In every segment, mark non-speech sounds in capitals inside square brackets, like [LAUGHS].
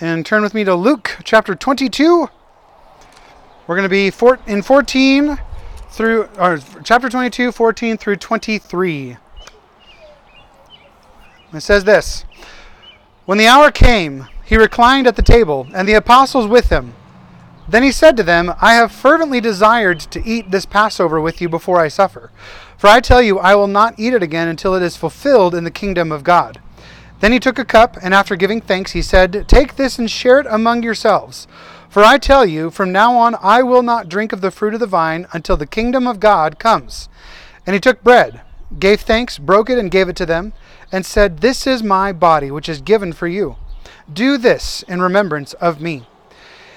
and turn with me to Luke chapter 22. We're going to be four, in 14 through, or chapter 22, 14 through 23. It says this When the hour came, he reclined at the table, and the apostles with him. Then he said to them, I have fervently desired to eat this Passover with you before I suffer. For I tell you, I will not eat it again until it is fulfilled in the kingdom of God. Then he took a cup, and after giving thanks, he said, Take this and share it among yourselves. For I tell you, from now on I will not drink of the fruit of the vine until the kingdom of God comes. And he took bread, gave thanks, broke it, and gave it to them, and said, This is my body, which is given for you. Do this in remembrance of me.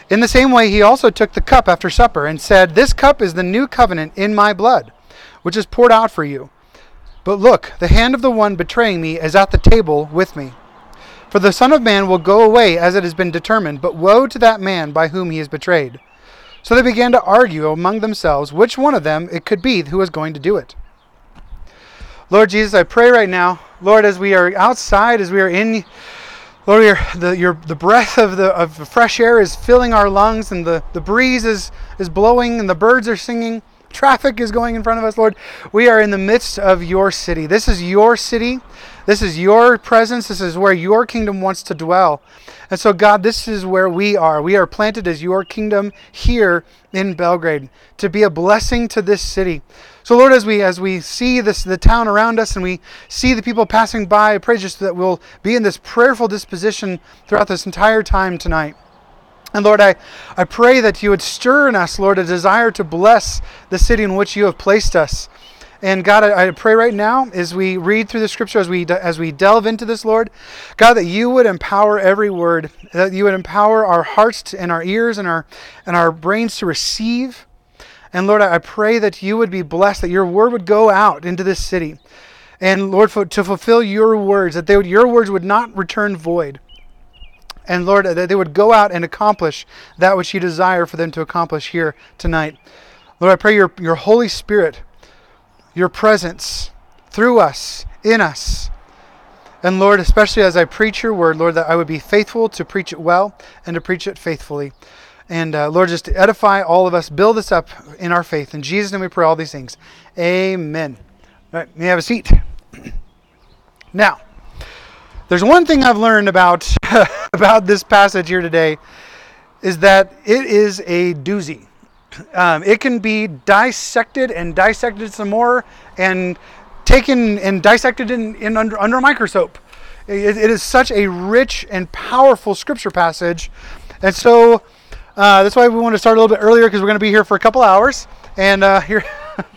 In the same way, he also took the cup after supper, and said, This cup is the new covenant in my blood, which is poured out for you. But look, the hand of the one betraying me is at the table with me. For the Son of Man will go away as it has been determined, but woe to that man by whom he is betrayed. So they began to argue among themselves which one of them it could be who was going to do it. Lord Jesus, I pray right now, Lord, as we are outside, as we are in, Lord, your, the, your, the breath of the, of the fresh air is filling our lungs, and the, the breeze is, is blowing, and the birds are singing traffic is going in front of us, Lord. We are in the midst of your city. This is your city. This is your presence. This is where your kingdom wants to dwell. And so, God, this is where we are. We are planted as your kingdom here in Belgrade to be a blessing to this city. So, Lord, as we as we see this the town around us and we see the people passing by, I pray just that we'll be in this prayerful disposition throughout this entire time tonight. And Lord, I, I pray that you would stir in us, Lord, a desire to bless the city in which you have placed us. And God, I, I, pray right now as we read through the scripture, as we as we delve into this, Lord, God, that you would empower every word, that you would empower our hearts to, and our ears and our and our brains to receive. And Lord, I, pray that you would be blessed, that your word would go out into this city, and Lord, for, to fulfill your words, that they would, your words would not return void. And Lord, that they would go out and accomplish that which you desire for them to accomplish here tonight. Lord, I pray your, your Holy Spirit, your presence through us, in us. And Lord, especially as I preach your word, Lord, that I would be faithful to preach it well and to preach it faithfully. And uh, Lord, just edify all of us, build us up in our faith. In Jesus' name we pray all these things. Amen. All right, may you have a seat. [CLEARS THROAT] now, there's one thing I've learned about [LAUGHS] about this passage here today is that it is a doozy. Um, it can be dissected and dissected some more and taken and dissected in, in under, under a microscope. It, it is such a rich and powerful scripture passage. And so uh, that's why we want to start a little bit earlier because we're going to be here for a couple hours. And uh, [LAUGHS] here,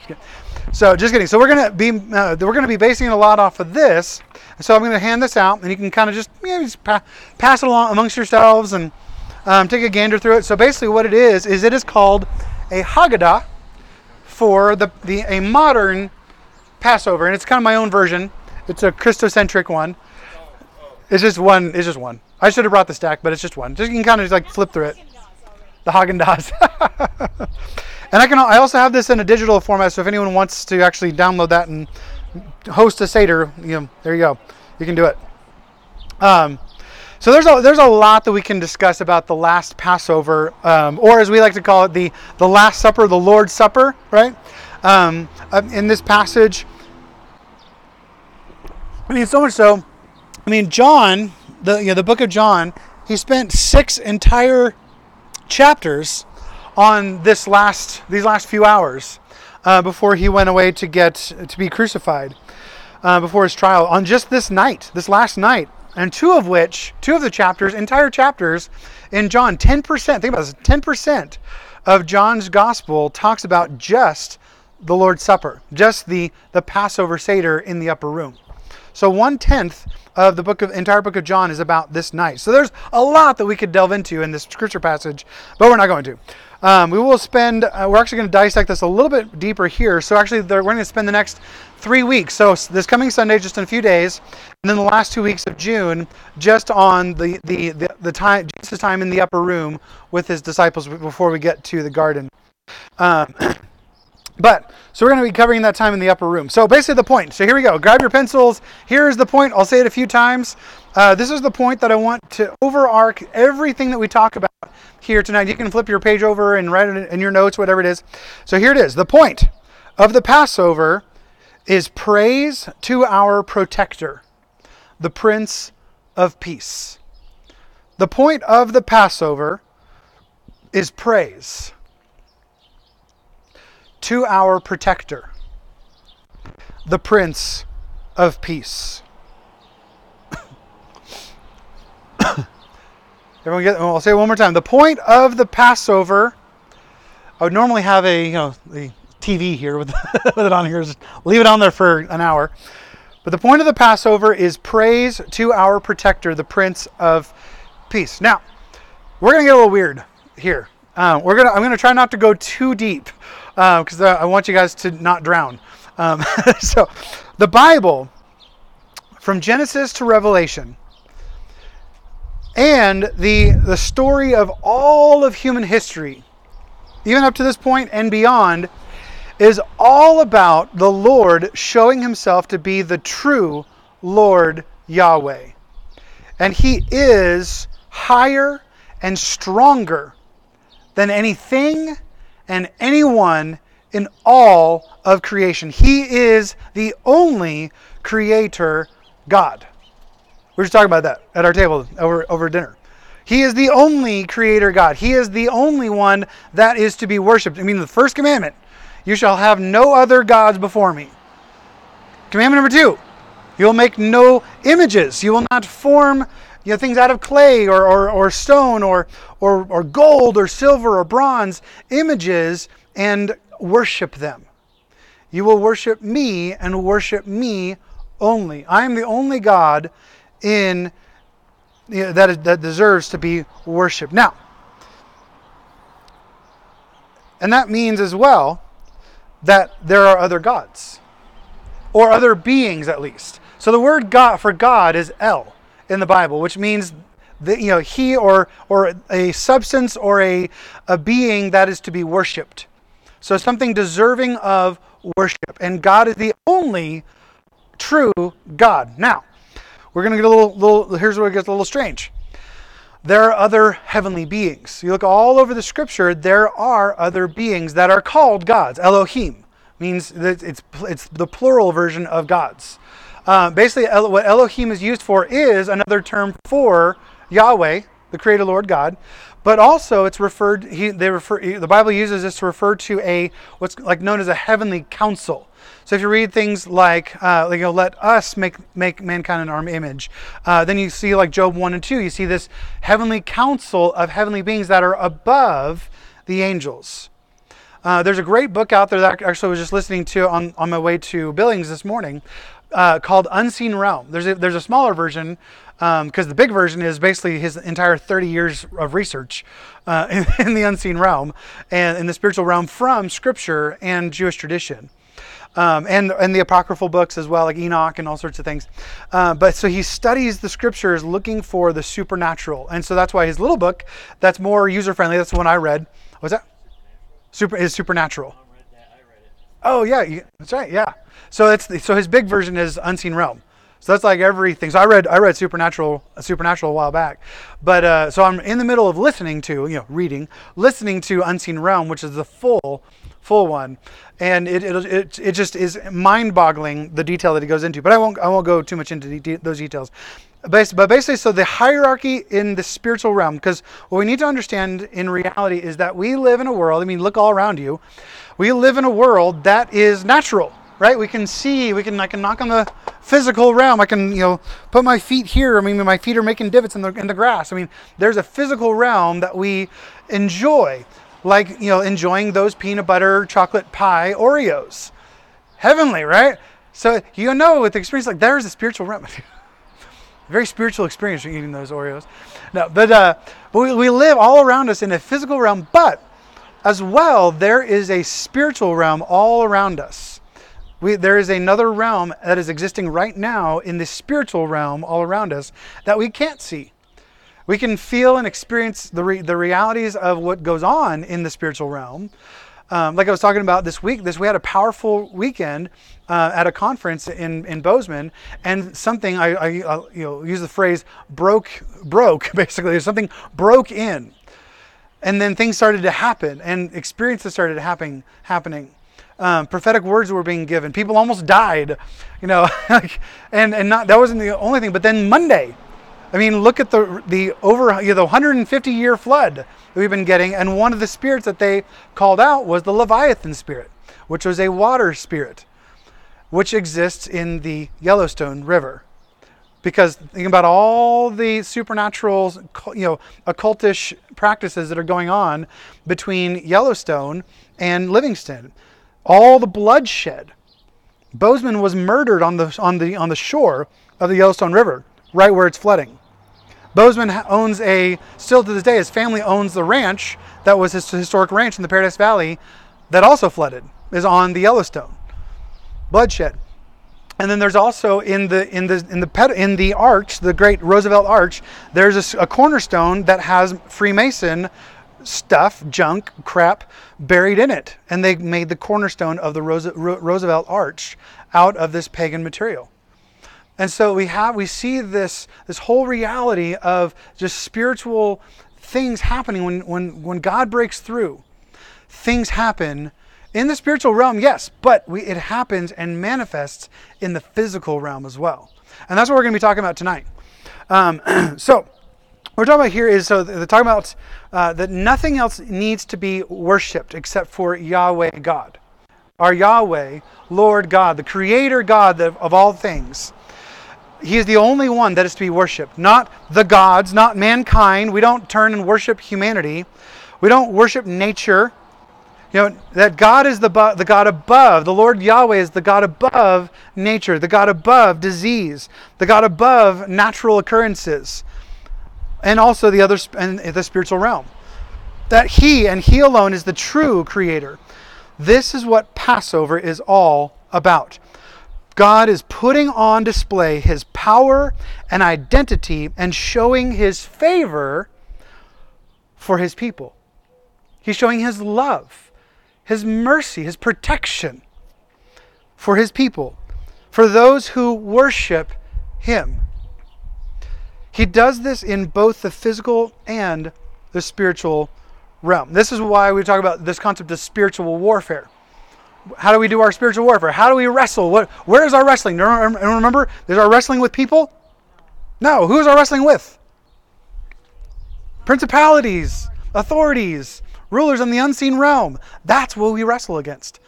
[LAUGHS] so just kidding. So we're going to be uh, we're going to be basing a lot off of this. So I'm going to hand this out, and you can kind of just, you know, just pa- pass it along amongst yourselves and um, take a gander through it. So basically, what it is is it is called a Haggadah for the, the a modern Passover, and it's kind of my own version. It's a Christocentric one. It's just one. It's just one. I should have brought the stack, but it's just one. Just you can kind of just like flip through it. The Haagen Dazs. [LAUGHS] and I can. I also have this in a digital format, so if anyone wants to actually download that and host a seder, you know, there you go. You can do it. Um, so there's a there's a lot that we can discuss about the last Passover, um, or as we like to call it, the the Last Supper, the Lord's Supper, right? Um, uh, in this passage, I mean, so much so. I mean, John, the you know, the book of John, he spent six entire chapters on this last these last few hours uh, before he went away to get to be crucified uh, before his trial on just this night, this last night, and two of which, two of the chapters, entire chapters in John, 10%, think about this, 10% of John's gospel talks about just the Lord's Supper, just the, the Passover Seder in the upper room. So one tenth of the book of entire book of John is about this night. So there's a lot that we could delve into in this scripture passage, but we're not going to. Um, we will spend. Uh, we're actually going to dissect this a little bit deeper here. So actually, we're going to spend the next three weeks. So this coming Sunday, just in a few days, and then the last two weeks of June, just on the the the, the time Jesus' time in the upper room with his disciples before we get to the garden. Um, [CLEARS THROAT] But so we're going to be covering that time in the upper room. So basically, the point. So here we go. Grab your pencils. Here's the point. I'll say it a few times. Uh, this is the point that I want to overarch everything that we talk about here tonight. You can flip your page over and write it in your notes, whatever it is. So here it is. The point of the Passover is praise to our protector, the Prince of Peace. The point of the Passover is praise to our protector, the Prince of Peace. [COUGHS] Everyone get? Oh, I'll say it one more time. The point of the Passover. I would normally have a you know the TV here with, [LAUGHS] with it on here. Just leave it on there for an hour. But the point of the Passover is praise to our protector, the Prince of Peace. Now, we're gonna get a little weird here. Um, we're gonna. I'm gonna try not to go too deep because uh, I want you guys to not drown. Um, [LAUGHS] so, the Bible, from Genesis to Revelation, and the the story of all of human history, even up to this point and beyond, is all about the Lord showing Himself to be the true Lord Yahweh, and He is higher and stronger than anything and anyone in all of creation. He is the only creator God. We were just talking about that at our table over, over dinner. He is the only creator God. He is the only one that is to be worshiped. I mean, the first commandment you shall have no other gods before me. Commandment number two you will make no images. You will not form you know, things out of clay or, or, or stone or, or, or gold or silver or bronze, images, and worship them. You will worship me and worship me only. I am the only God in you know, that, deserves to be worshiped. Now, and that means as well that there are other gods, or other beings at least. So the word God for God is El in the Bible, which means that you know he or or a substance or a a being that is to be worshipped. So something deserving of worship, and God is the only true God. Now, we're going to get a little, little here's where it gets a little strange. There are other heavenly beings. You look all over the scripture, there are other beings that are called gods. Elohim means that it's, it's the plural version of gods. Uh, basically, what Elohim is used for is another term for Yahweh, the Creator Lord God, but also it's referred. He, they refer. The Bible uses this to refer to a what's like known as a heavenly council. So if you read things like, uh, like you know, let us make make mankind in our image, uh, then you see like Job one and two. You see this heavenly council of heavenly beings that are above the angels. Uh, there's a great book out there that I actually was just listening to on, on my way to Billings this morning uh, called Unseen Realm. There's a, there's a smaller version because um, the big version is basically his entire 30 years of research uh, [LAUGHS] in, in, the unseen realm and in the spiritual realm from Scripture and Jewish tradition. Um, and and the apocryphal books as well, like Enoch and all sorts of things. Uh, but so he studies the scriptures looking for the supernatural, and so that's why his little book, that's more user friendly. That's the one I read. Was that? Super is supernatural. Oh yeah, that's right. Yeah. So it's so his big version is Unseen Realm. So that's like everything. So I read I read Supernatural Supernatural a while back, but uh, so I'm in the middle of listening to you know reading listening to Unseen Realm, which is the full full one, and it it it, just is mind-boggling the detail that he goes into. But I won't I won't go too much into de- those details. But basically, so the hierarchy in the spiritual realm, because what we need to understand in reality is that we live in a world. I mean, look all around you we live in a world that is natural, right? We can see, we can I can knock on the physical realm. I can, you know, put my feet here. I mean, my feet are making divots in the in the grass. I mean, there's a physical realm that we enjoy, like, you know, enjoying those peanut butter chocolate pie Oreos. Heavenly, right? So you know with the experience like there's a spiritual realm. [LAUGHS] Very spiritual experience eating those Oreos. No, but uh, but we, we live all around us in a physical realm, but as well, there is a spiritual realm all around us. We, there is another realm that is existing right now in the spiritual realm all around us that we can't see. We can feel and experience the, re, the realities of what goes on in the spiritual realm, um, like I was talking about this week, this we had a powerful weekend uh, at a conference in in Bozeman, and something I, I uh, you know use the phrase broke broke [LAUGHS] basically something broke in, and then things started to happen and experiences started happening happening. Um, prophetic words were being given. People almost died, you know, [LAUGHS] and and not that wasn't the only thing. But then Monday, I mean, look at the the over you know, the 150 year flood that we've been getting, and one of the spirits that they called out was the Leviathan spirit, which was a water spirit, which exists in the Yellowstone River. Because think about all the supernatural, you know, occultish practices that are going on between Yellowstone and Livingston all the bloodshed. Bozeman was murdered on the, on, the, on the shore of the Yellowstone River, right where it's flooding. Bozeman owns a, still to this day, his family owns the ranch that was his historic ranch in the Paradise Valley that also flooded, is on the Yellowstone. Bloodshed. And then there's also in the in the in the in the arch, the Great Roosevelt Arch, there's a, a cornerstone that has Freemason stuff, junk, crap buried in it. And they made the cornerstone of the Roosevelt Arch out of this pagan material. And so we have we see this this whole reality of just spiritual things happening when when when God breaks through. Things happen in the spiritual realm, yes, but we, it happens and manifests in the physical realm as well. And that's what we're going to be talking about tonight. Um, [CLEARS THROAT] so we're talking about here is so they're talking about uh, that nothing else needs to be worshipped except for Yahweh God. Our Yahweh, Lord God, the Creator God of all things. He is the only one that is to be worshipped, not the gods, not mankind. We don't turn and worship humanity. We don't worship nature. You know, that God is the, the God above. The Lord Yahweh is the God above nature, the God above disease, the God above natural occurrences and also the other and the spiritual realm. That he and he alone is the true creator. This is what Passover is all about. God is putting on display his power and identity and showing his favor for his people. He's showing his love, his mercy, his protection for his people, for those who worship him. He does this in both the physical and the spiritual realm. This is why we talk about this concept of spiritual warfare. How do we do our spiritual warfare? How do we wrestle? What, where is our wrestling? Remember, there's our wrestling with people? No. Who is our wrestling with? Principalities, authorities, rulers in the unseen realm. That's what we wrestle against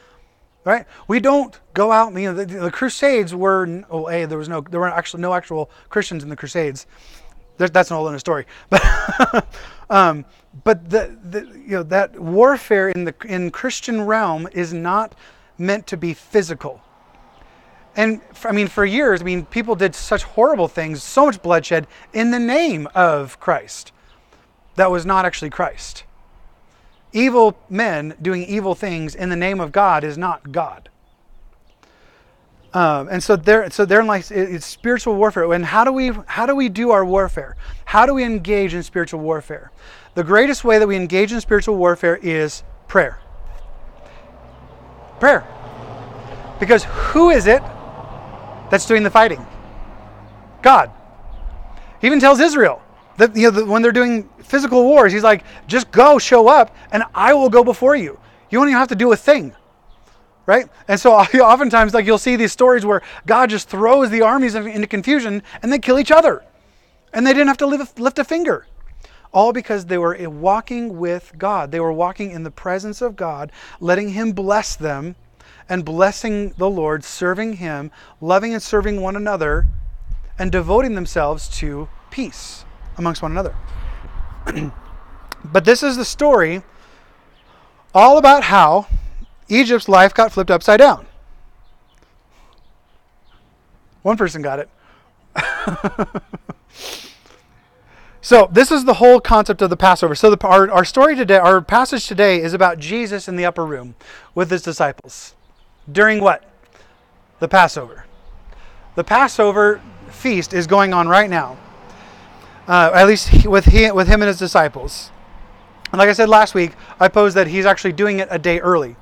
right? We don't go out. You know, the, the Crusades were. Oh, a there was no. There were actually no actual Christians in the Crusades. There's, that's an old story. [LAUGHS] But um, but the, the you know that warfare in the in Christian realm is not meant to be physical. And I mean, for years, I mean, people did such horrible things, so much bloodshed in the name of Christ. That was not actually Christ evil men doing evil things in the name of God is not God. Um, and so there, so they're like it's spiritual warfare. And how do we how do we do our warfare? How do we engage in spiritual warfare? The greatest way that we engage in spiritual warfare is prayer. Prayer. Because who is it that's doing the fighting? God. He even tells Israel, that you know, the, when they're doing physical wars, he's like, just go, show up, and I will go before you. You don't even have to do a thing. Right? And so [LAUGHS] oftentimes, like you'll see these stories where God just throws the armies into confusion and they kill each other. And they didn't have to lift a finger. All because they were eh, walking with God. They were walking in the presence of God, letting Him bless them and blessing the Lord, serving Him, loving and serving one another, and devoting themselves to peace amongst one another. [CLEARS THROAT] but this is the story all about how Egypt's life got flipped upside down. One person got it. [LAUGHS] so this is the whole concept of the Passover. So the, our, our story today, our passage today is about Jesus in the upper room with his disciples. During what? The Passover. The Passover feast is going on right now uh, at least with he, with him and his disciples. And like I said last week, I posed that he's actually doing it a day early.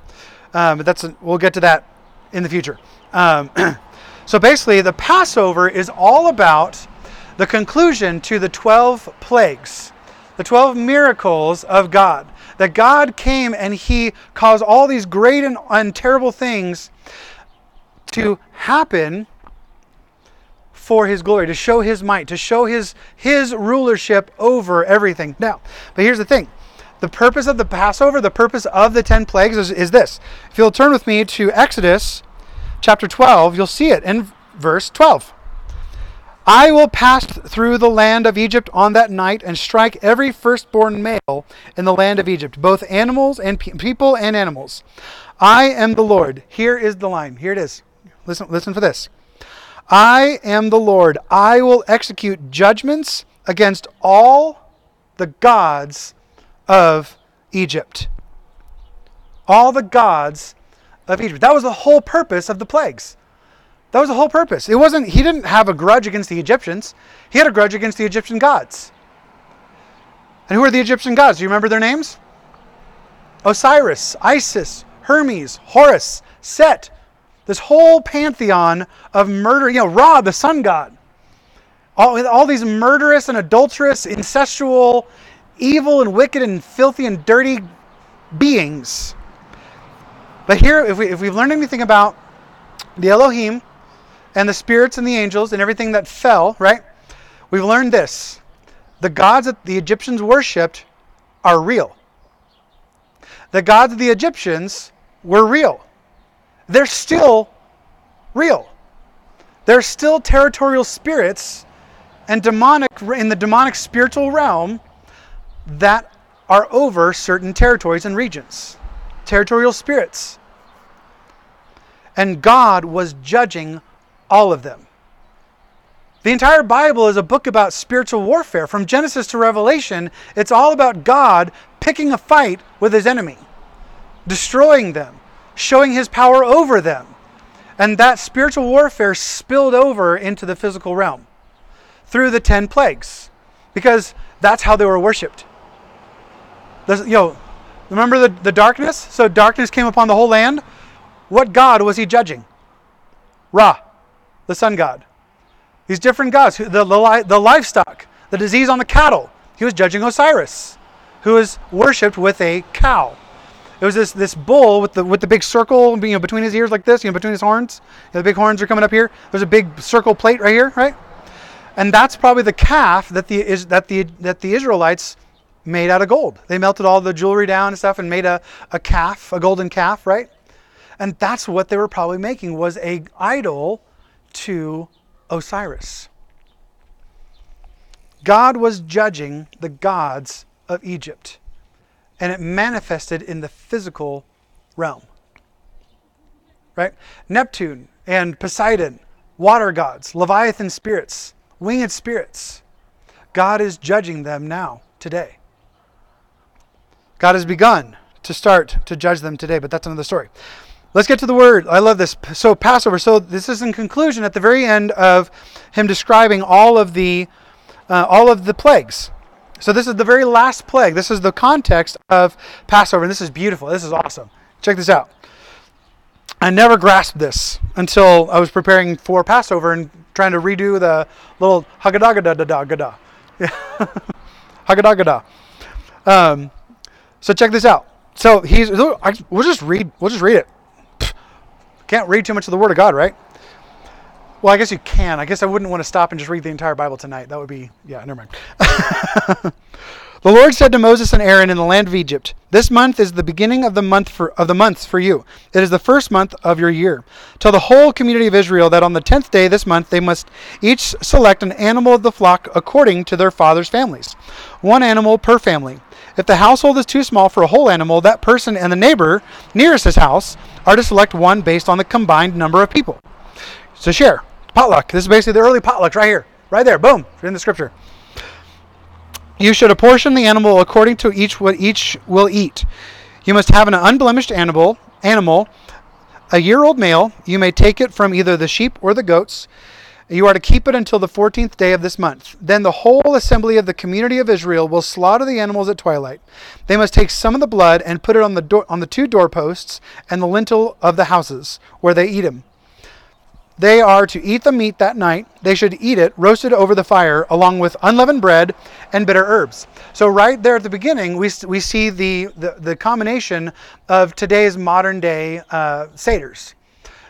Um, but that's a, we'll get to that in the future. Um, [CLEARS THROAT] so basically, the Passover is all about the conclusion to the 12 plagues, the 12 miracles of God. That God came and He caused all these great and, and terrible things to happen for His glory, to show His might, to show His, His rulership over everything. Now, but here's the thing the purpose of the Passover, the purpose of the 10 plagues is, is this. If you'll turn with me to Exodus chapter 12, you'll see it in verse 12. I will pass through the land of Egypt on that night and strike every firstborn male in the land of Egypt, both animals and pe- people and animals. I am the Lord. Here is the line. Here it is. Listen, listen for this. I am the Lord. I will execute judgments against all the gods of Egypt. All the gods of Egypt. That was the whole purpose of the plagues. That was the whole purpose. It wasn't he didn't have a grudge against the Egyptians. He had a grudge against the Egyptian gods. And who are the Egyptian gods? Do you remember their names? Osiris, Isis, Hermes, Horus, Set. This whole pantheon of murder, you know, Ra, the sun god. All, all these murderous and adulterous, incestual, evil and wicked and filthy and dirty beings. But here, if, we, if we've learned anything about the Elohim, and the spirits and the angels and everything that fell, right? We've learned this. The gods that the Egyptians worshipped are real. The gods of the Egyptians were real. They're still real. They're still territorial spirits and demonic in the demonic spiritual realm that are over certain territories and regions. Territorial spirits. And God was judging all of them. The entire Bible is a book about spiritual warfare. From Genesis to Revelation, it's all about God picking a fight with his enemy, destroying them, showing his power over them. And that spiritual warfare spilled over into the physical realm through the 10 plagues because that's how they were worshiped. You know, remember the, the darkness? So darkness came upon the whole land. What God was he judging? Ra the sun god. These different gods, the, the, the livestock, the disease on the cattle. He was judging Osiris, who was worshipped with a cow. It was this, this bull with the with the big circle you know, between his ears like this, you know, between his horns. You know, the big horns are coming up here. There's a big circle plate right here, right? And that's probably the calf that the is that the that the Israelites made out of gold. They melted all the jewelry down and stuff and made a, a calf, a golden calf, right? And that's what they were probably making was a idol to Osiris. God was judging the gods of Egypt, and it manifested in the physical realm. Right? Neptune and Poseidon, water gods, Leviathan spirits, winged spirits. God is judging them now, today. God has begun to start to judge them today, but that's another story. Let's get to the word. I love this. So Passover. So this is in conclusion at the very end of him describing all of the uh, all of the plagues. So this is the very last plague. This is the context of Passover, and this is beautiful. This is awesome. Check this out. I never grasped this until I was preparing for Passover and trying to redo the little Haggadah da da [LAUGHS] da Haggadah Um, so check this out. So he's we'll just read we'll just read it. Can't read too much of the Word of God, right? Well, I guess you can. I guess I wouldn't want to stop and just read the entire Bible tonight. That would be, yeah, never mind. [LAUGHS] the Lord said to Moses and Aaron in the land of Egypt, "This month is the beginning of the month for of the months for you. It is the first month of your year. Tell the whole community of Israel that on the tenth day this month they must each select an animal of the flock according to their father's families, one animal per family. If the household is too small for a whole animal, that person and the neighbor nearest his house are to select one based on the combined number of people. So share. Potluck. This is basically the early potlucks right here. Right there. Boom. In the scripture. You should apportion the animal according to each what each will eat. You must have an unblemished animal, animal, a year old male. You may take it from either the sheep or the goats. You are to keep it until the fourteenth day of this month. Then the whole assembly of the community of Israel will slaughter the animals at twilight. They must take some of the blood and put it on the door, on the two doorposts and the lintel of the houses where they eat them. They are to eat the meat that night. They should eat it roasted over the fire, along with unleavened bread and bitter herbs. So, right there at the beginning, we, we see the, the, the combination of today's modern day uh, Seder's.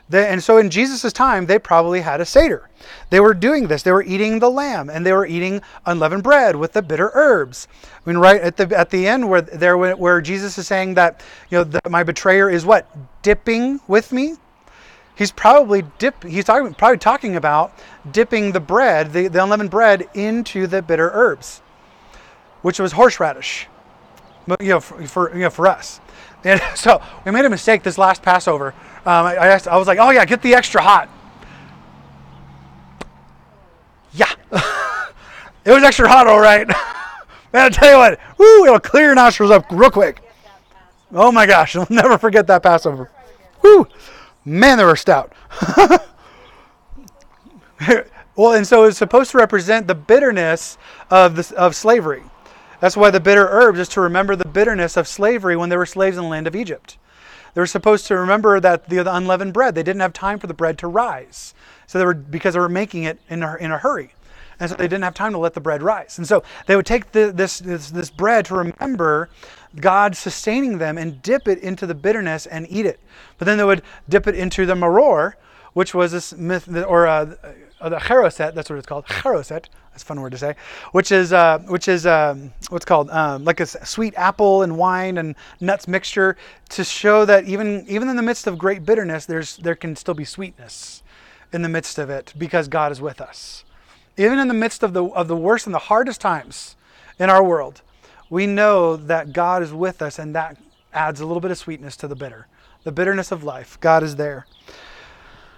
The, and so in Jesus' time, they probably had a Seder. They were doing this. They were eating the lamb and they were eating unleavened bread with the bitter herbs. I mean, right at the at the end where there where Jesus is saying that you know my betrayer is what dipping with me. He's probably dip. He's talking probably talking about dipping the bread, the, the unleavened bread, into the bitter herbs, which was horseradish. You know, for, for you know for us. And [LAUGHS] so we made a mistake this last Passover. Um, I, I, asked, I was like, oh yeah, get the extra hot. Yeah. [LAUGHS] it was extra hot, all right. [LAUGHS] Man, I'll tell you what, woo, it'll clear your nostrils up real quick. Oh my gosh, I'll never forget that Passover. Woo! Man, they were stout. [LAUGHS] well, and so it's supposed to represent the bitterness of, the, of slavery. That's why the bitter herbs is to remember the bitterness of slavery when they were slaves in the land of Egypt. They were supposed to remember that the, the unleavened bread, they didn't have time for the bread to rise. So they were because they were making it in a, in a hurry. And so they didn't have time to let the bread rise. And so they would take the, this, this, this bread to remember God sustaining them and dip it into the bitterness and eat it. But then they would dip it into the maror, which was this myth, or uh, uh, the charoset, that's what it's called, charoset, that's a fun word to say, which is, uh, which is um, what's called um, like a sweet apple and wine and nuts mixture to show that even, even in the midst of great bitterness, there's, there can still be sweetness in the midst of it because God is with us. Even in the midst of the, of the worst and the hardest times in our world, we know that God is with us and that adds a little bit of sweetness to the bitter. The bitterness of life, God is there.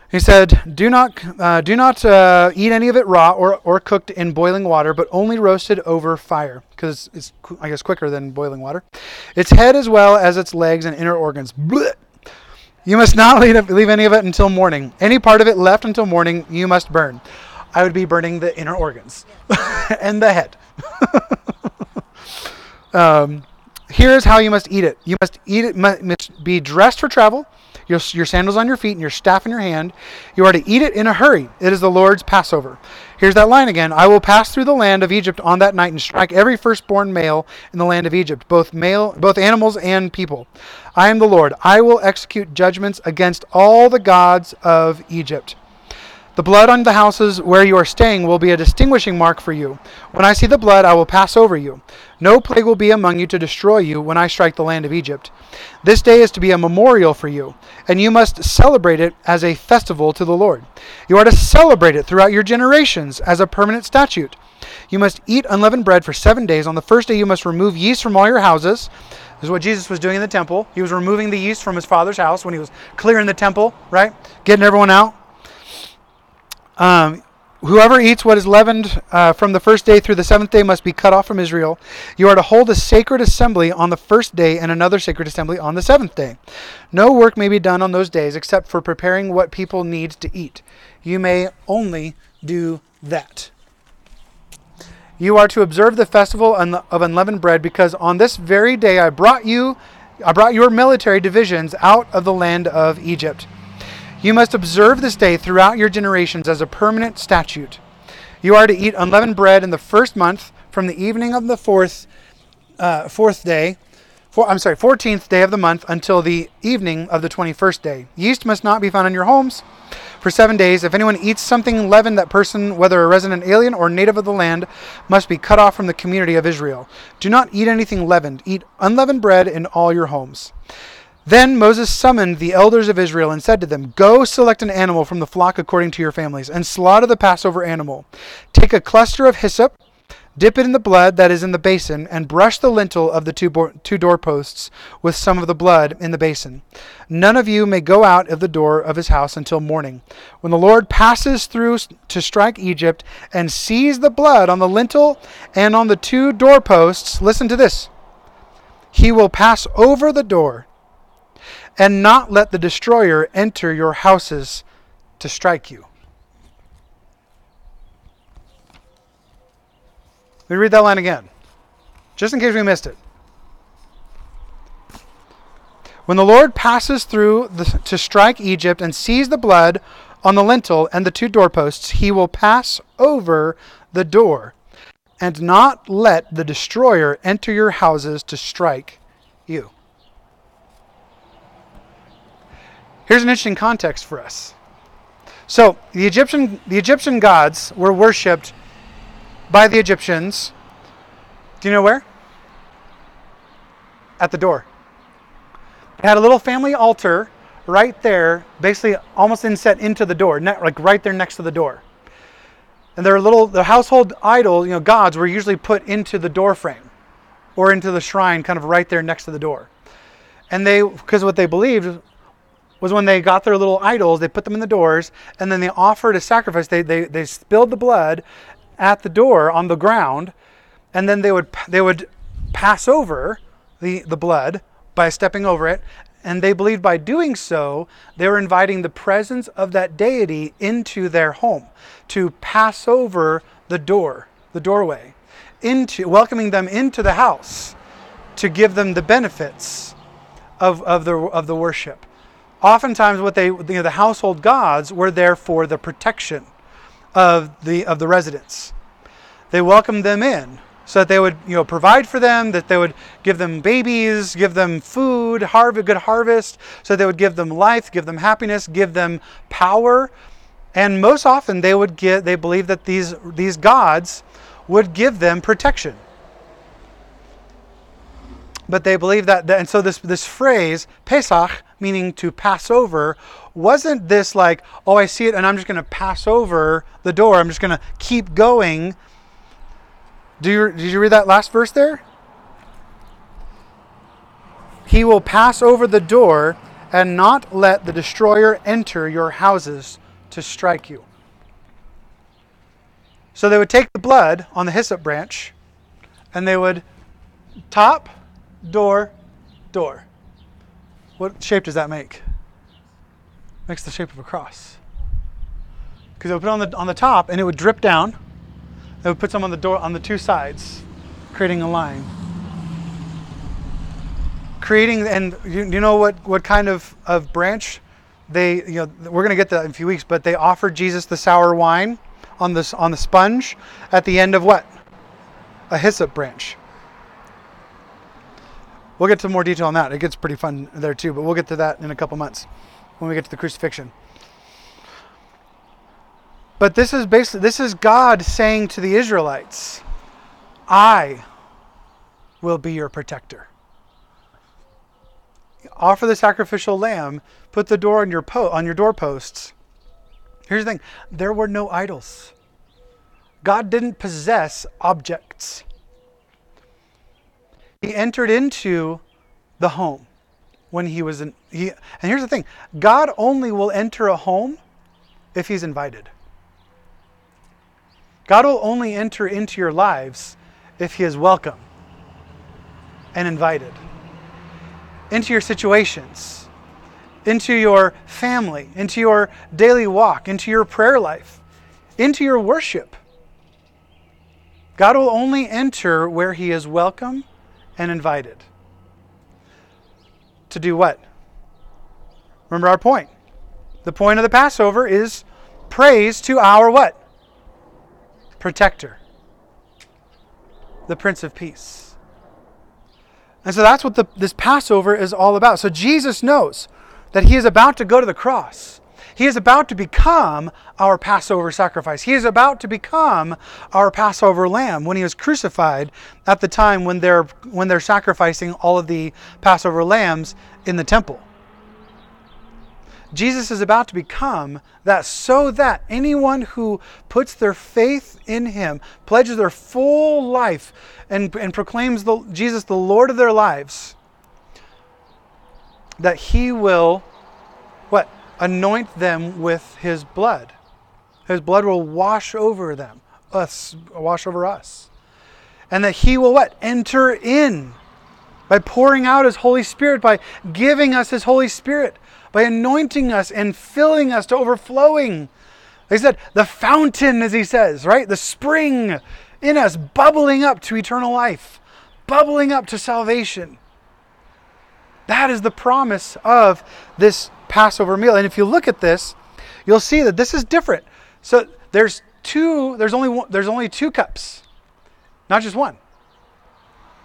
He said, "Do not, uh, do not uh, eat any of it raw or, or cooked in boiling water, but only roasted over fire, because it's, I guess, quicker than boiling water. Its head as well as its legs and inner organs. Blech. You must not [LAUGHS] leave, leave any of it until morning. Any part of it left until morning, you must burn. I would be burning the inner organs [LAUGHS] and the head. [LAUGHS] um, here's how you must eat it. You must eat it. Must be dressed for travel." your, your sandals on your feet and your staff in your hand. You are to eat it in a hurry. It is the Lord's Passover. Here's that line again. I will pass through the land of Egypt on that night and strike every firstborn male in the land of Egypt, both male, both animals and people. I am the Lord. I will execute judgments against all the gods of Egypt. The blood on the houses where you are staying will be a distinguishing mark for you. When I see the blood, I will pass over you. No plague will be among you to destroy you when I strike the land of Egypt. This day is to be a memorial for you, and you must celebrate it as a festival to the Lord. You are to celebrate it throughout your generations as a permanent statute. You must eat unleavened bread for seven days. On the first day, you must remove yeast from all your houses. This is what Jesus was doing in the temple. He was removing the yeast from his father's house when he was clearing the temple, right? Getting everyone out. Um, Whoever eats what is leavened uh, from the first day through the seventh day must be cut off from Israel. You are to hold a sacred assembly on the first day and another sacred assembly on the seventh day. No work may be done on those days except for preparing what people need to eat. You may only do that. You are to observe the festival of unleavened bread because on this very day I brought you I brought your military divisions out of the land of Egypt. You must observe this day throughout your generations as a permanent statute. You are to eat unleavened bread in the first month from the evening of the fourth, uh, fourth day. I'm sorry, 14th day of the month until the evening of the 21st day. Yeast must not be found in your homes for seven days. If anyone eats something leavened, that person, whether a resident alien or native of the land, must be cut off from the community of Israel. Do not eat anything leavened. Eat unleavened bread in all your homes. Then Moses summoned the elders of Israel and said to them, Go select an animal from the flock according to your families, and slaughter the Passover animal. Take a cluster of hyssop, dip it in the blood that is in the basin, and brush the lintel of the two, bo- two doorposts with some of the blood in the basin. None of you may go out of the door of his house until morning. When the Lord passes through to strike Egypt and sees the blood on the lintel and on the two doorposts, listen to this. He will pass over the door and not let the destroyer enter your houses to strike you. Let me read that line again, just in case we missed it. When the Lord passes through the, to strike Egypt and sees the blood on the lintel and the two doorposts, he will pass over the door and not let the destroyer enter your houses to strike you. Here's an interesting context for us. So the Egyptian the Egyptian gods were worshipped by the Egyptians. Do you know where? At the door. They had a little family altar right there, basically almost inset into the door, like right there next to the door. And their little the household idols, you know, gods were usually put into the door frame or into the shrine, kind of right there next to the door. And they, because what they believed was when they got their little idols, they put them in the doors, and then they offered a sacrifice. They, they, they spilled the blood at the door on the ground, and then they would, they would pass over the, the blood by stepping over it. And they believed by doing so, they were inviting the presence of that deity into their home to pass over the door, the doorway, into welcoming them into the house to give them the benefits of, of, the, of the worship oftentimes what they you know, the household gods were there for the protection of the of the residents. They welcomed them in so that they would you know provide for them, that they would give them babies, give them food, harvest good harvest, so they would give them life, give them happiness, give them power. And most often they would get they believed that these these gods would give them protection. But they believed that, and so this this phrase Pesach meaning to pass over, wasn't this like, oh, I see it and I'm just going to pass over the door. I'm just going to keep going. Do you, did you read that last verse there? He will pass over the door and not let the destroyer enter your houses to strike you. So they would take the blood on the hyssop branch and they would top, door, door. What shape does that make? Makes the shape of a cross. Because it would put on the on the top and it would drip down. It would put some on the door on the two sides, creating a line. Creating and you, you know what what kind of, of branch they you know we're gonna get that in a few weeks, but they offered Jesus the sour wine on this on the sponge at the end of what? A hyssop branch. We'll get to more detail on that. It gets pretty fun there too, but we'll get to that in a couple months when we get to the crucifixion. But this is basically this is God saying to the Israelites, I will be your protector. Offer the sacrificial lamb, put the door on your po- on your doorposts. Here's the thing, there were no idols. God didn't possess objects. He entered into the home when he was in he and here's the thing god only will enter a home if he's invited. God will only enter into your lives if he is welcome and invited into your situations into your family into your daily walk into your prayer life into your worship. God will only enter where he is welcome and invited. To do what? Remember our point. The point of the Passover is praise to our what? Protector. The Prince of Peace. And so that's what the, this Passover is all about. So Jesus knows that he is about to go to the cross. He is about to become our Passover sacrifice. He is about to become our Passover lamb when he was crucified at the time when they're, when they're sacrificing all of the Passover lambs in the temple. Jesus is about to become that so that anyone who puts their faith in him, pledges their full life, and, and proclaims the, Jesus the Lord of their lives, that he will what? Anoint them with his blood. His blood will wash over them, us, wash over us. And that he will what? Enter in by pouring out his Holy Spirit, by giving us his Holy Spirit, by anointing us and filling us to overflowing. He said, the fountain, as he says, right? The spring in us, bubbling up to eternal life, bubbling up to salvation. That is the promise of this Passover meal. And if you look at this, you'll see that this is different. So there's two. There's only one, there's only two cups, not just one.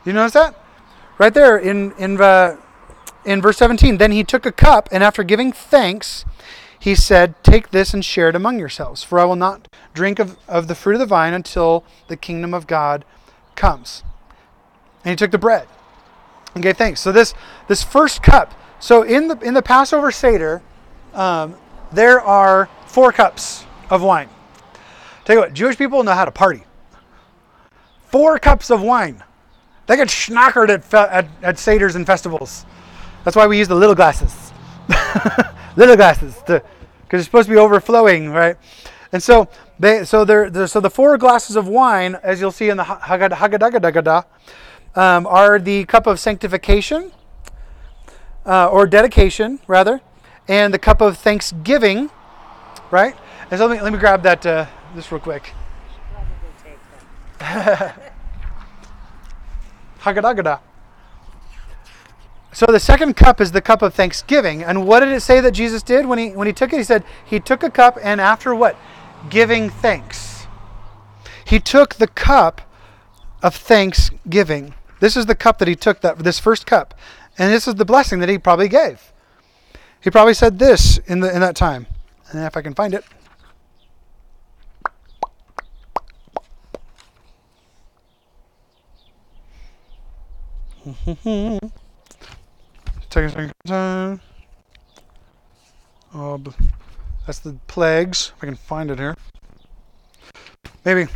You notice that? Right there in in uh, in verse 17. Then he took a cup, and after giving thanks, he said, Take this and share it among yourselves, for I will not drink of, of the fruit of the vine until the kingdom of God comes. And he took the bread gave thanks. So this this first cup. So in the in the Passover Seder, um, there are four cups of wine. Tell you what, Jewish people know how to party. Four cups of wine. They get schnockered at, fe- at, at seders and festivals. That's why we use the little glasses. [LAUGHS] little glasses, because it's supposed to be overflowing, right? And so they, so there, so the four glasses of wine, as you'll see in the Haggadah, um, are the cup of sanctification, uh, or dedication, rather, and the cup of thanksgiving, right? And so let me, let me grab that uh, this real quick. [LAUGHS] Haggadah. So the second cup is the cup of thanksgiving. And what did it say that Jesus did when he when he took it? He said he took a cup and after what? Giving thanks. He took the cup of thanksgiving. This is the cup that he took that this first cup. And this is the blessing that he probably gave. He probably said this in the in that time. And if I can find it. Take a second. Oh, that's the plagues. If I can find it here. Maybe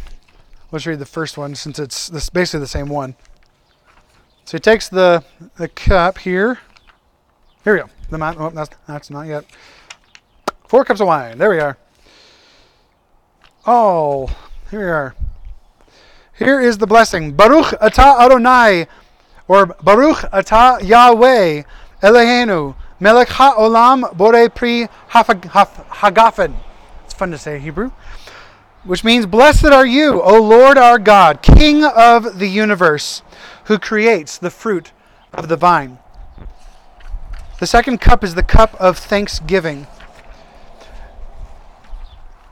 let's read the first one since it's this basically the same one. So he takes the the cup here. Here we go. The man, oh, that's that's not yet. Four cups of wine. There we are. Oh, here we are. Here is the blessing. Baruch atah Adonai or Baruch Atah Yahweh Eloheinu Melech HaOlam Bore Pri Hagafen. It's fun to say Hebrew. Which means, Blessed are you, O Lord our God, King of the universe, who creates the fruit of the vine. The second cup is the cup of thanksgiving.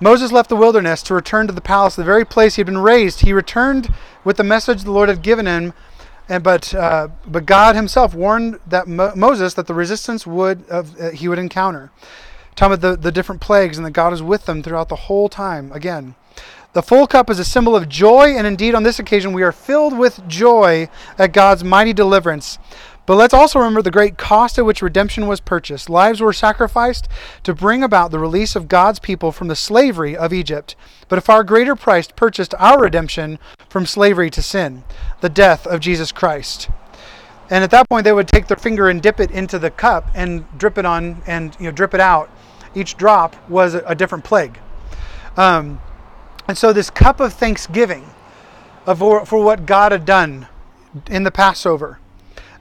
Moses left the wilderness to return to the palace, the very place he had been raised. He returned with the message the Lord had given him and but uh, but God Himself warned that Mo- Moses that the resistance would uh, he would encounter. Talking about the, the different plagues and that God is with them throughout the whole time. Again, the full cup is a symbol of joy, and indeed on this occasion we are filled with joy at God's mighty deliverance. But let's also remember the great cost at which redemption was purchased. Lives were sacrificed to bring about the release of God's people from the slavery of Egypt. But a far greater price purchased our redemption from slavery to sin, the death of Jesus Christ. And at that point, they would take their finger and dip it into the cup and drip it on and you know drip it out. Each drop was a, different plague. Um, and so, this cup of thanksgiving of, for what God had done in the Passover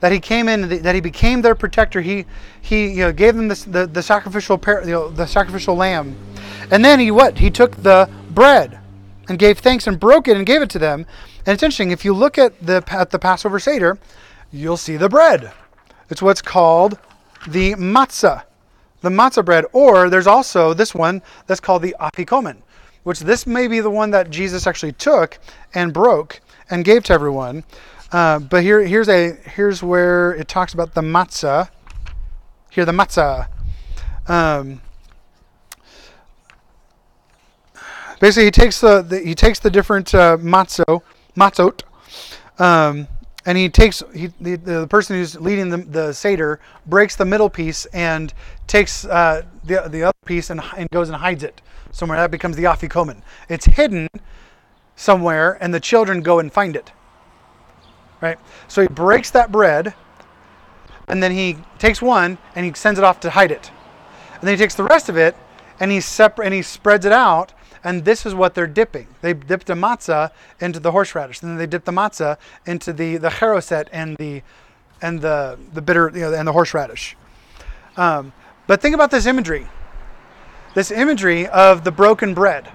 that he came in, that he became their protector. He he you know, gave them the the sacrificial you know, the sacrificial lamb, and then he what? He took the bread and gave thanks and broke it and gave it to them. And it's interesting if you look at the at the Passover Seder, you'll see the bread. It's what's called the matzah, the matzah bread. Or there's also this one that's called the afikomen, which this may be the one that Jesus actually took and broke and gave to everyone. Uh, but here, here's a here's where it talks about the matzah. Here, the matzah. Um, basically, he takes the, the, he takes the different uh, matzo matzot, um, and he takes he, the, the person who's leading the, the seder breaks the middle piece and takes uh, the the other piece and, and goes and hides it somewhere. That becomes the afikomen. It's hidden somewhere, and the children go and find it. Right? So he breaks that bread, and then he takes one and he sends it off to hide it. And then he takes the rest of it and he separ- and he spreads it out. And this is what they're dipping. They dip the matzah into the horseradish. And then they dip the matzah into the, the charoset and the and the the bitter you know, and the horseradish. Um, but think about this imagery. This imagery of the broken bread.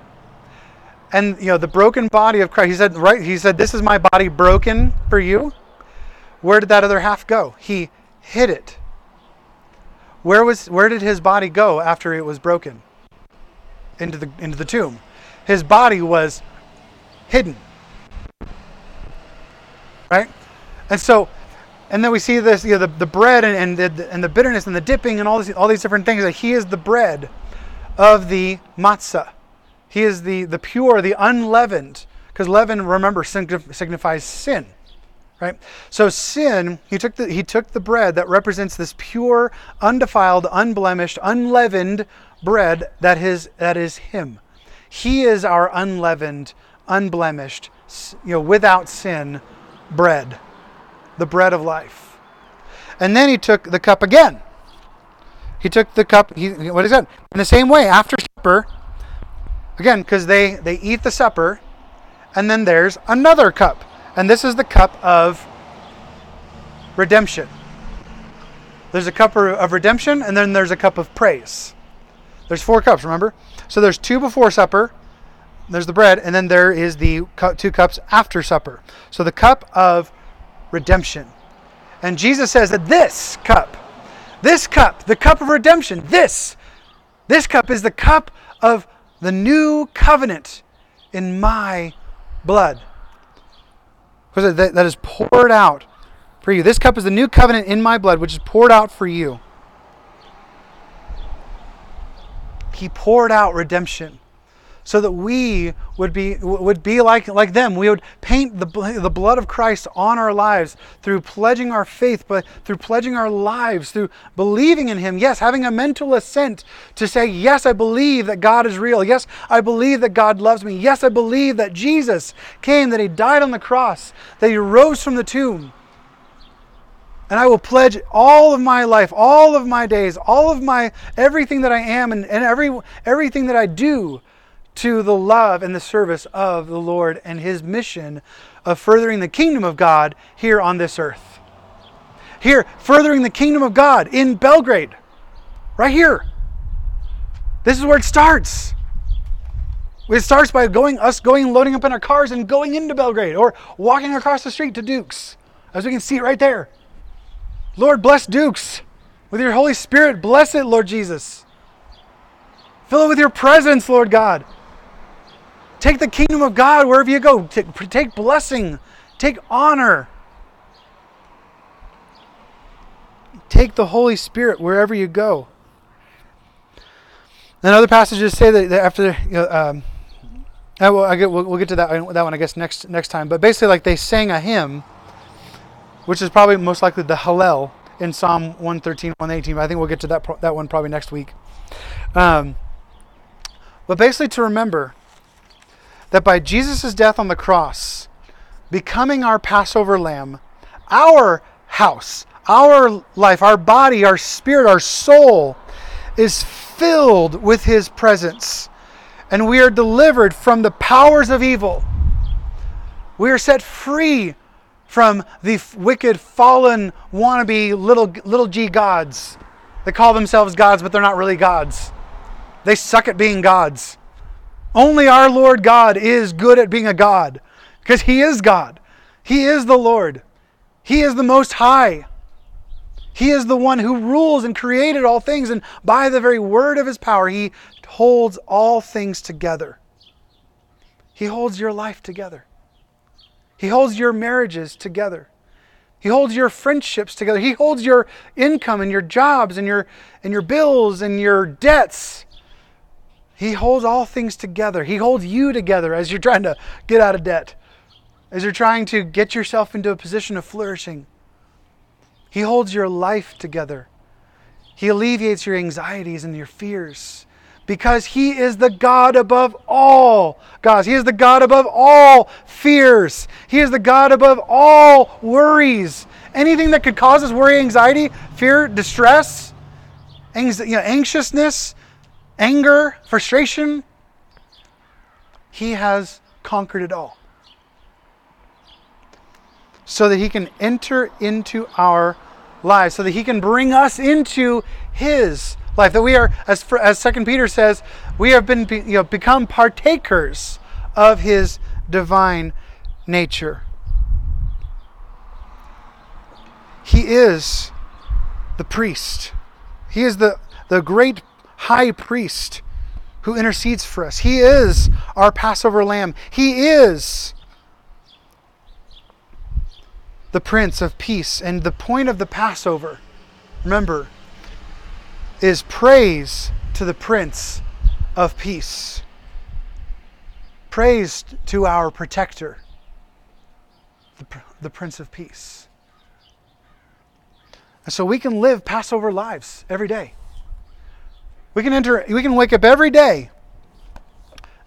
and you know the broken body of Christ. He said, right? He said, "This is my body broken for you." Where did that other half go? He hid it. Where was where did his body go after it was broken? Into the into the tomb. His body was hidden. Right? And so and then we see this, you know, the, the bread and, and, the, and the bitterness and the dipping and all, this, all these different things. That he is the bread of the matzah. He is the, the pure, the unleavened. Because leaven, remember, signifies sin. Right? So sin, he took the he took the bread that represents this pure, undefiled, unblemished, unleavened bread that is that is him. He is our unleavened, unblemished, you know, without sin bread the bread of life. And then he took the cup again. He took the cup, he, what is that? In the same way, after supper, again, because they, they eat the supper, and then there's another cup. And this is the cup of redemption. There's a cup of redemption, and then there's a cup of praise. There's four cups, remember? So there's two before supper, there's the bread, and then there is the two cups after supper. So the cup of redemption. And Jesus says that this cup, this cup, the cup of redemption, this, this cup is the cup of the new covenant in my blood. That, that is poured out for you. This cup is the new covenant in my blood, which is poured out for you. He poured out redemption so that we would be would be like like them. We would paint the the blood of Christ on our lives through pledging our faith but through pledging our lives through believing in him. Yes having a mental assent to say yes I believe that God is real. Yes I believe that God loves me. Yes I believe that Jesus came that he died on the cross that he rose from the tomb. And I will pledge all of my life, all of my days, all of my everything that I am and, and every everything that I do to the love and the service of the Lord and his mission of furthering the kingdom of God here on this earth. Here, furthering the kingdom of God in Belgrade, right here. This is where it starts. It starts by going us going loading up in our cars and going into Belgrade or walking across the street to Duke's. As we can see right there. Lord bless Duke's with your Holy Spirit. Bless it, Lord Jesus. Fill it with your presence, Lord God. Take the kingdom of God wherever you go. Take, blessing. Take honor. Take the Holy Spirit wherever you go. And other passages say that, that after, you know, um, I will, I get, we'll, we'll, get to that, that one, I guess, next next time. But basically, like they sang a hymn, which is probably most likely the Hallel in Psalm 113, 118. But I think we'll get to that, that one probably next week. Um, but basically, to remember that by Jesus' death on the cross, becoming our Passover lamb, our house, our life, our body, our spirit, our soul is filled with his presence. And we are delivered from the powers of evil. We are set free from the wicked, fallen, wannabe little, little g gods. They call themselves gods, but they're not really gods. They suck at being gods. Only our Lord God is good at being a God because He is God. He is the Lord. He is the Most High. He is the one who rules and created all things, and by the very word of His power, He holds all things together. He holds your life together. He holds your marriages together. He holds your friendships together. He holds your income and your jobs and your and your bills and your debts. He holds all things together. He holds you together as you're trying to get out of debt, as you're trying to get yourself into a position of flourishing. He holds your life together. He alleviates your anxieties and your fears because He is the God above all gods. He is the God above all fears. He is the God above all worries. Anything that could cause us worry, anxiety, fear, distress, you know, anxiousness, anger, frustration, He has conquered it all. So that He can enter into our lives, so that He can bring us into His life. That we are, as as Second Peter says, we have been you know become partakers of his divine nature. He is the priest. He is the, the great high priest who intercedes for us. He is our Passover lamb. He is the Prince of Peace. And the point of the Passover, remember, is praise to the Prince of Peace. Praise to our protector, the, the Prince of Peace. And so we can live Passover lives every day. We can enter we can wake up every day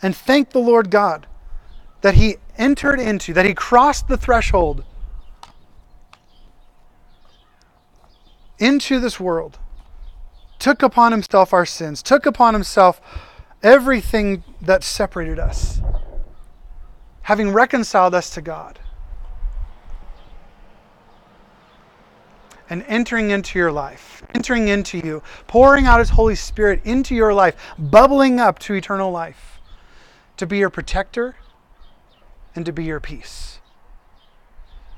and thank the Lord God that he entered into, that he crossed the threshold into this world, took upon himself our sins, took upon himself everything that separated us, having reconciled us to God. And entering into your life, entering into you, pouring out His Holy Spirit into your life, bubbling up to eternal life, to be your protector and to be your peace.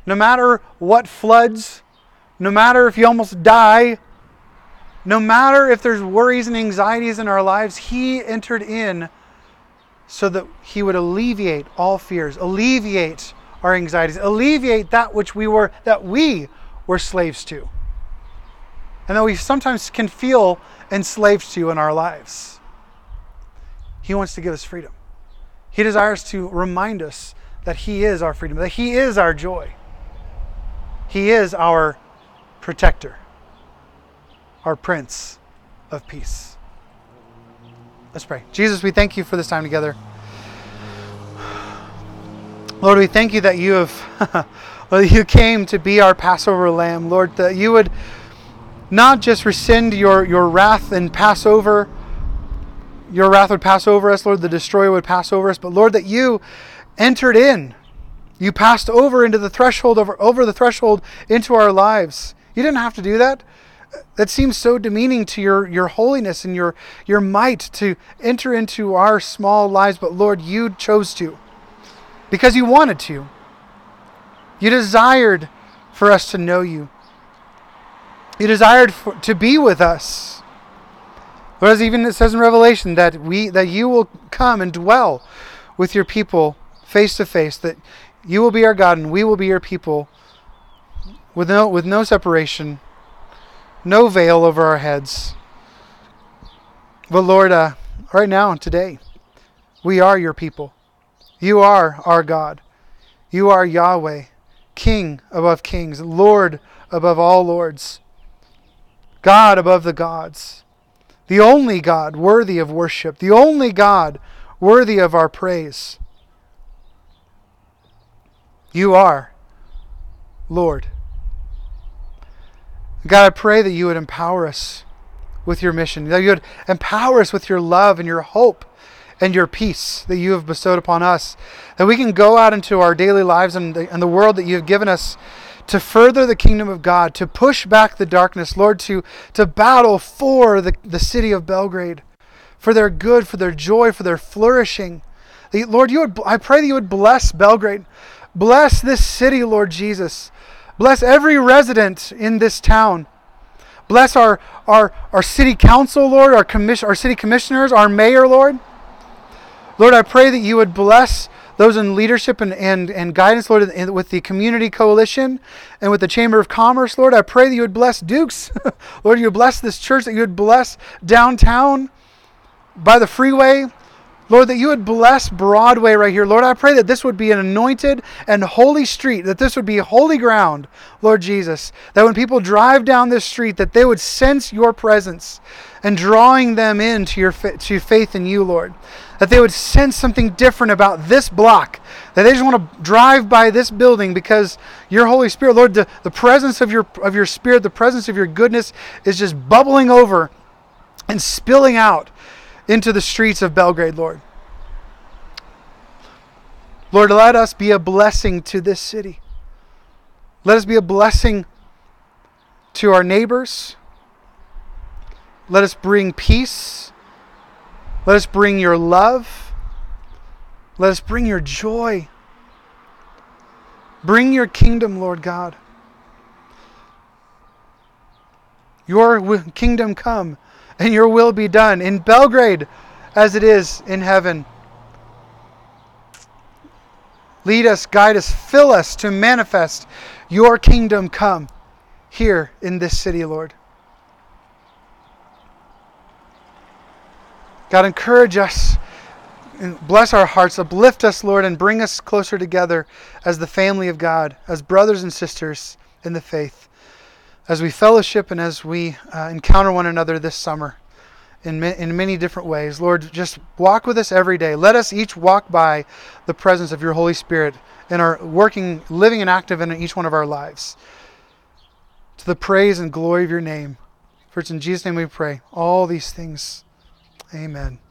No matter what floods, no matter if you almost die, no matter if there's worries and anxieties in our lives, He entered in so that He would alleviate all fears, alleviate our anxieties, alleviate that which we were, that we we're slaves to. And that we sometimes can feel enslaved to in our lives. He wants to give us freedom. He desires to remind us that He is our freedom, that He is our joy. He is our protector, our Prince of Peace. Let's pray. Jesus, we thank you for this time together. Lord, we thank you that you have [LAUGHS] You came to be our Passover lamb. Lord, that you would not just rescind your, your wrath and pass over, your wrath would pass over us, Lord, the destroyer would pass over us, but Lord, that you entered in. You passed over into the threshold, over, over the threshold into our lives. You didn't have to do that. That seems so demeaning to your, your holiness and your, your might to enter into our small lives, but Lord, you chose to because you wanted to. You desired for us to know you. You desired for, to be with us. Whereas even it says in Revelation that we that you will come and dwell with your people face to face, that you will be our God and we will be your people with no with no separation, no veil over our heads. But Lord, uh, right now, and today, we are your people. You are our God. You are Yahweh. King above kings, Lord above all lords, God above the gods, the only God worthy of worship, the only God worthy of our praise. You are Lord. God, I pray that you would empower us with your mission, that you would empower us with your love and your hope and your peace that you have bestowed upon us. That we can go out into our daily lives and the, and the world that you have given us to further the kingdom of God, to push back the darkness, Lord, to, to battle for the, the city of Belgrade, for their good, for their joy, for their flourishing. Lord, you would, I pray that you would bless Belgrade. Bless this city, Lord Jesus. Bless every resident in this town. Bless our, our, our city council, Lord, our, commission, our city commissioners, our mayor, Lord. Lord, I pray that you would bless those in leadership and, and, and guidance, Lord, with the community coalition and with the Chamber of Commerce, Lord. I pray that you would bless Dukes. [LAUGHS] Lord, you would bless this church, that you would bless downtown by the freeway. Lord, that you would bless Broadway right here. Lord, I pray that this would be an anointed and holy street, that this would be holy ground, Lord Jesus. That when people drive down this street, that they would sense your presence and drawing them into your to faith in you, Lord that they would sense something different about this block. That they just want to drive by this building because your Holy Spirit, Lord, the, the presence of your of your Spirit, the presence of your goodness is just bubbling over and spilling out into the streets of Belgrade, Lord. Lord, let us be a blessing to this city. Let us be a blessing to our neighbors. Let us bring peace let us bring your love. Let us bring your joy. Bring your kingdom, Lord God. Your kingdom come and your will be done in Belgrade as it is in heaven. Lead us, guide us, fill us to manifest your kingdom come here in this city, Lord. God, encourage us and bless our hearts, uplift us, Lord, and bring us closer together as the family of God, as brothers and sisters in the faith, as we fellowship and as we uh, encounter one another this summer in, in many different ways. Lord, just walk with us every day. Let us each walk by the presence of your Holy Spirit and are working, living, and active in each one of our lives. To the praise and glory of your name. For it's in Jesus' name we pray. All these things. Amen.